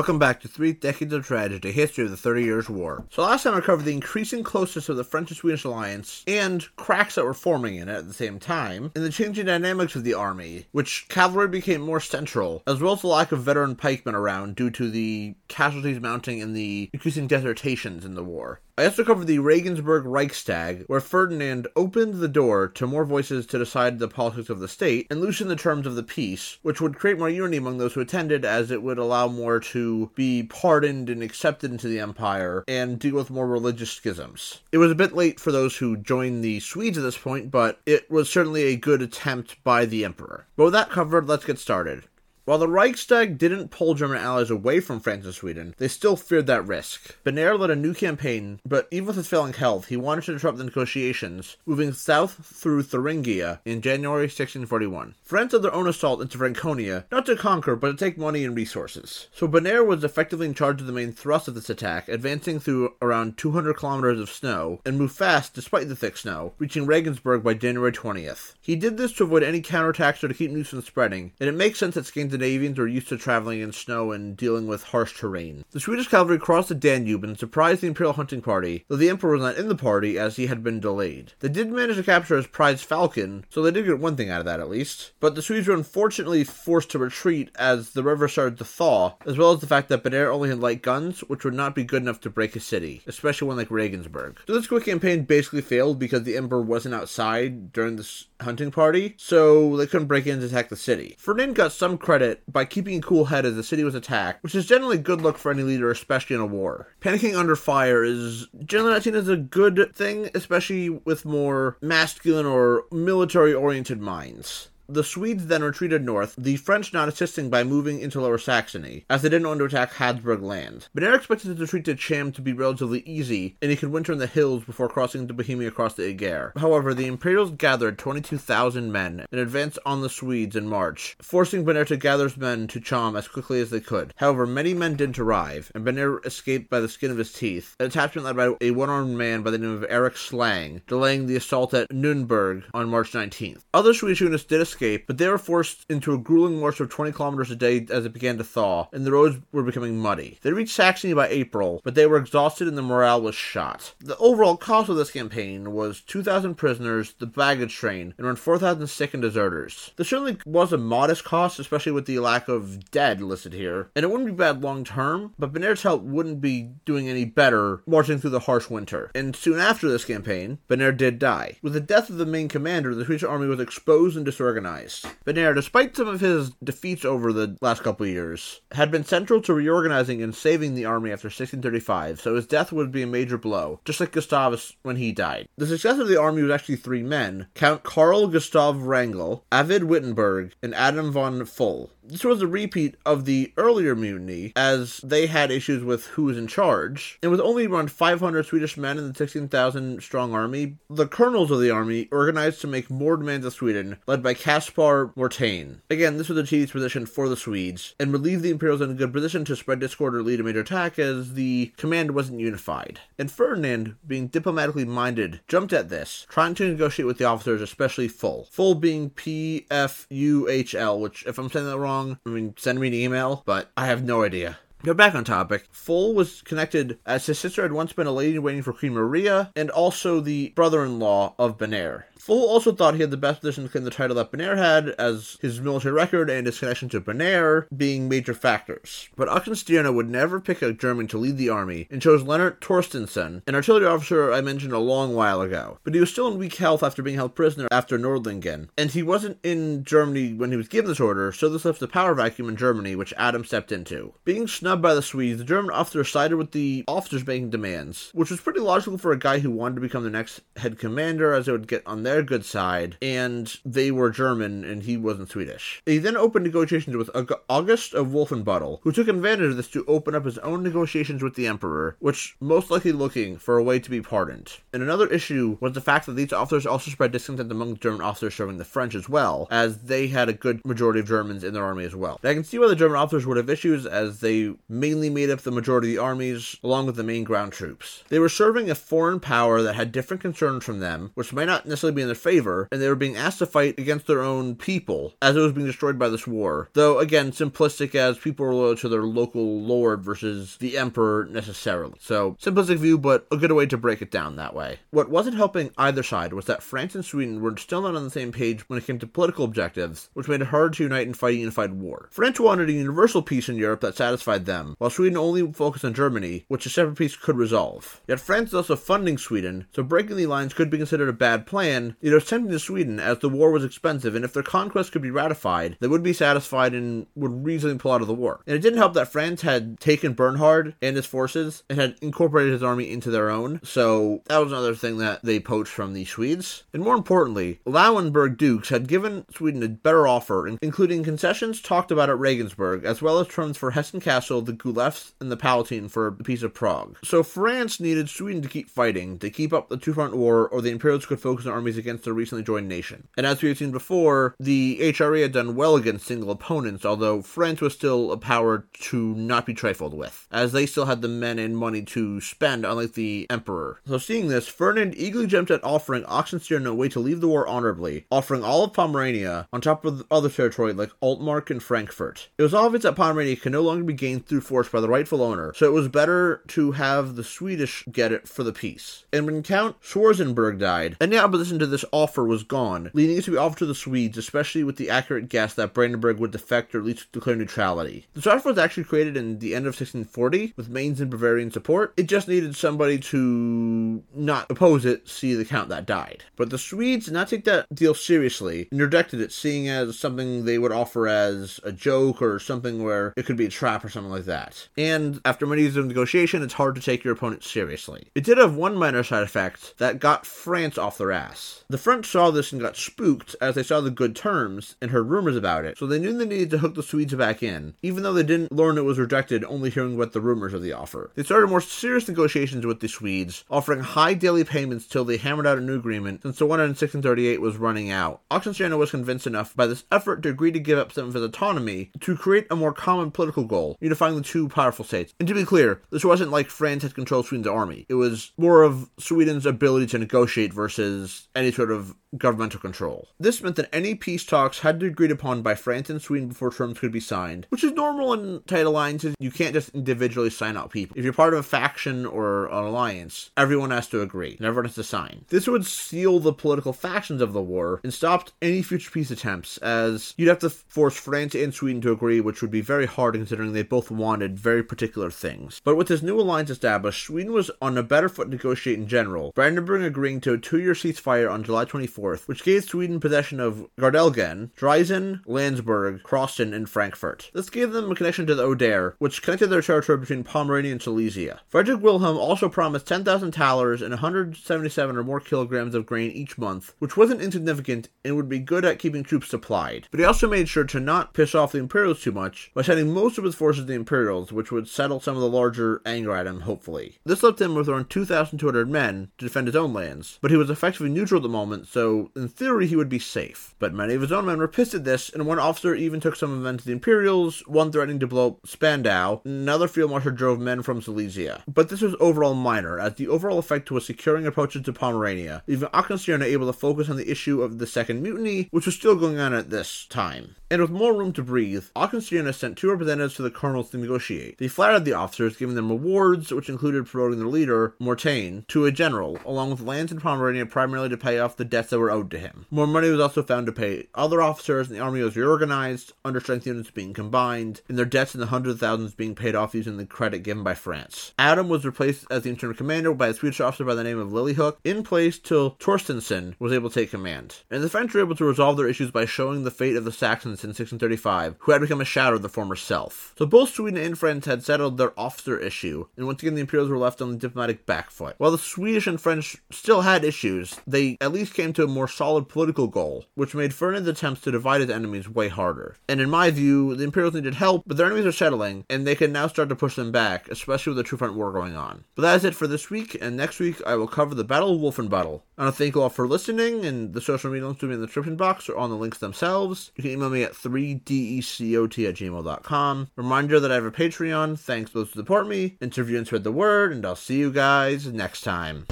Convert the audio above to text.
Welcome back to Three Decades of Tragedy, History of the Thirty Years' War. So last time I covered the increasing closeness of the French and Swedish alliance and cracks that were forming in it at the same time, and the changing dynamics of the army, which cavalry became more central, as well as the lack of veteran pikemen around due to the casualties mounting and the increasing desertations in the war. I also covered the Regensburg Reichstag, where Ferdinand opened the door to more voices to decide the politics of the state and loosen the terms of the peace, which would create more unity among those who attended, as it would allow more to be pardoned and accepted into the empire and deal with more religious schisms. It was a bit late for those who joined the Swedes at this point, but it was certainly a good attempt by the emperor. But with that covered, let's get started. While the Reichstag didn't pull German allies away from France and Sweden, they still feared that risk. Baner led a new campaign, but even with his failing health, he wanted to disrupt the negotiations, moving south through Thuringia in January 1641. France led their own assault into Franconia, not to conquer, but to take money and resources. So Baner was effectively in charge of the main thrust of this attack, advancing through around 200 kilometers of snow, and moved fast despite the thick snow, reaching Regensburg by January 20th. He did this to avoid any counterattacks or to keep news from spreading, and it makes sense that Scandinavia Scandinavians were used to traveling in snow and dealing with harsh terrain. The Swedish cavalry crossed the Danube and surprised the Imperial hunting party, though the Emperor was not in the party as he had been delayed. They did manage to capture his prize falcon, so they did get one thing out of that at least. But the Swedes were unfortunately forced to retreat as the river started to thaw, as well as the fact that Baner only had light guns, which would not be good enough to break a city, especially one like Regensburg. So this quick campaign basically failed because the Emperor wasn't outside during this hunting party, so they couldn't break in to attack the city. Ferdinand got some credit by keeping a cool head as the city was attacked, which is generally a good luck for any leader, especially in a war. Panicking under fire is generally not seen as a good thing, especially with more masculine or military oriented minds. The Swedes then retreated north, the French not assisting by moving into Lower Saxony, as they didn't want to attack Habsburg land. Baner expected the retreat to Cham to be relatively easy, and he could winter in the hills before crossing into Bohemia across the Eger. However, the Imperials gathered 22,000 men and advanced on the Swedes in March, forcing Baner to gather his men to Cham as quickly as they could. However, many men didn't arrive, and Baner escaped by the skin of his teeth, an attachment led by a one-armed man by the name of Eric Slang, delaying the assault at Nuremberg on March 19th. Other Swedish units did escape escape, but they were forced into a grueling march of 20 kilometers a day as it began to thaw, and the roads were becoming muddy. They reached Saxony by April, but they were exhausted and the morale was shot. The overall cost of this campaign was 2,000 prisoners, the baggage train, and around 4,000 sick and deserters. This certainly was a modest cost, especially with the lack of dead listed here, and it wouldn't be bad long term, but Baner's help wouldn't be doing any better marching through the harsh winter. And soon after this campaign, Baner did die. With the death of the main commander, the Swedish army was exposed and disorganized organized. Baner, despite some of his defeats over the last couple years, had been central to reorganizing and saving the army after 1635, so his death would be a major blow, just like Gustavus when he died. The success of the army was actually three men Count Karl Gustav Wrangel, Arvid Wittenberg, and Adam von Pfuhl. This was a repeat of the earlier mutiny, as they had issues with who was in charge. And with only around 500 Swedish men in the 16,000 strong army, the colonels of the army organized to make more demands of Sweden, led by Caspar Mortaigne. Again, this was a tedious position for the Swedes, and leave the Imperials in a good position to spread discord or lead a major attack as the command wasn't unified. And Ferdinand, being diplomatically minded, jumped at this, trying to negotiate with the officers, especially Pfuhl. Pfuhl being P F U H L, which, if I'm saying that wrong, wrong, I mean, send me an email, but I have no idea. But back on topic, Pfuhl was connected as his sister had once been a lady waiting for Queen Maria and also the brother in law of Baner. Pfuhl also thought he had the best position to claim the title that Baner had, as his military record and his connection to Baner being major factors. But Oxenstierna would never pick a German to lead the army, and chose Leonard Torstensson, an artillery officer I mentioned a long while ago. But he was still in weak health after being held prisoner after Nordlingen, and he wasn't in Germany when he was given this order, so this left a power vacuum in Germany, which Adam stepped into. Being snubbed by the Swedes, the German officer sided with the officers making demands, which was pretty logical for a guy who wanted to become the next head commander, as it would get on their their good side, and they were German and he wasn't Swedish. He then opened negotiations with August of Wolfenbüttel, who took advantage of this to open up his own negotiations with the Emperor, which most likely looking for a way to be pardoned. And another issue was the fact that these officers also spread discontent among German officers serving the French as well, as they had a good majority of Germans in their army as well. And I can see why the German officers would have issues, as they mainly made up the majority of the armies, along with the main ground troops. They were serving a foreign power that had different concerns from them, which might not necessarily be be in their favor, and they were being asked to fight against their own people as it was being destroyed by this war. Though, again, simplistic as people were loyal to their local lord versus the emperor necessarily. So, simplistic view, but a good way to break it down that way. What wasn't helping either side was that France and Sweden were still not on the same page when it came to political objectives, which made it hard to unite and fight a unified war. France wanted a universal peace in Europe that satisfied them, while Sweden only focused on Germany, which a separate peace could resolve. Yet France is also funding Sweden, so breaking the alliance could be considered a bad plan. It was tempting to Sweden as the war was expensive, and if their conquest could be ratified, they would be satisfied and would reasonably pull out of the war. And it didn't help that France had taken Bernhard and his forces and had incorporated his army into their own, so that was another thing that they poached from the Swedes. And more importantly, Lauenburg dukes had given Sweden a better offer, including concessions talked about at Regensburg, as well as terms for Hessen Kassel, the Guelphs, and the Palatine for the Peace of Prague. So France needed Sweden to keep fighting, to keep up the two front war, or the Imperials could focus on armies against their recently joined nation. And as we have seen before, the HRE had done well against single opponents, although France was still a power to not be trifled with, as they still had the men and money to spend, unlike the Emperor. So seeing this, Ferdinand eagerly jumped at offering Oxenstierna a way to leave the war honorably, offering all of Pomerania on top of other territory like Altmark and Frankfurt. It was obvious that Pomerania could no longer be gained through force by the rightful owner, so it was better to have the Swedish get it for the peace. And when Count Schwarzenberg died, any opposition to this offer was gone, leading it to be offered to the Swedes, especially with the accurate guess that Brandenburg would defect or at least declare neutrality. The offer was actually created in the end of 1640 with Mainz and Bavarian support. It just needed somebody to not oppose it, see the count that died. But the Swedes did not take that deal seriously and rejected it, seeing as something they would offer as a joke or something where it could be a trap or something like that. And after many years of negotiation, it's hard to take your opponent seriously. It did have one minor side effect that got France off their ass. The French saw this and got spooked as they saw the good terms and heard rumors about it, so they knew they needed to hook the Swedes back in, even though they didn't learn it was rejected only hearing about the rumors of the offer. They started more serious negotiations with the Swedes, offering high daily payments till they hammered out a new agreement since the one in 1638 was running out. Oxenstierna was convinced enough by this effort to agree to give up some of his autonomy to create a more common political goal, unifying the two powerful states. And to be clear, this wasn't like France had controlled Sweden's army. It was more of Sweden's ability to negotiate versus any sort of governmental control. This meant that any peace talks had to be agreed upon by France and Sweden before terms could be signed, which is normal in tight alliances. You can't just individually sign out people. If you're part of a faction or an alliance, everyone has to agree, and everyone has to sign. This would seal the political factions of the war and stopped any future peace attempts, as you'd have to force France and Sweden to agree, which would be very hard considering they both wanted very particular things. But with this new alliance established, Sweden was on a better foot to negotiate in general, Brandenburg agreeing to a two year ceasefire on July 24th, which gave Sweden possession of Gardelegen, Driesen, Landsberg, Krosten, and Frankfurt. This gave them a connection to the Oder, which connected their territory between Pomerania and Silesia. Frederick Wilhelm also promised 10,000 thalers and 177 or more kilograms of grain each month, which wasn't insignificant and would be good at keeping troops supplied. But he also made sure to not piss off the Imperials too much by sending most of his forces to the Imperials, which would settle some of the larger anger at him, hopefully. This left him with around 2,200 men to defend his own lands, but he was effectively neutral at the moment, so in theory he would be safe. But many of his own men were pissed at this, and one officer even took some of them to the Imperials, one threatening to blow up Spandau, another field marshal drove men from Silesia. But this was overall minor, as the overall effect was securing approaches to Pomerania, leaving Oxenstierna able to focus on the issue of the Second Mutiny, which was still going on at this time. And with more room to breathe, Oxenstierna sent two representatives to the colonels to negotiate. They flattered the officers, giving them rewards, which included promoting their leader, Mortaigne, to a general, along with lands in Pomerania primarily to pay off the debts that were owed to him. More money was also found to pay other officers, and the army was reorganized, understrength units being combined, and their debts in the hundreds of thousands being paid off using the credit given by France. Adam was replaced as the interim commander by a Swedish officer by the name of Liljehook, in place till Torstensson was able to take command. And the French were able to resolve their issues by showing the fate of the Saxons in 1635, who had become a shadow of the former self. So both Sweden and France had settled their officer issue, and once again the Imperials were left on the diplomatic back foot. While the Swedish and French still had issues, they at least came to a more solid political goal, which made Ferdinand's attempts to divide his enemies way harder. And in my view, the Imperials needed help, but their enemies are settling, and they can now start to push them back, especially with the True Front War going on. But that is it for this week, and next week I will cover the Battle of Wolfenbüttel. I want to thank you all for listening, and the social media links will be in the description box or on the links themselves. You can email me at 3decot at gmail.com. Reminder that I have a Patreon. Thanks to those who support me, interview and spread the word, and I'll see you guys next time.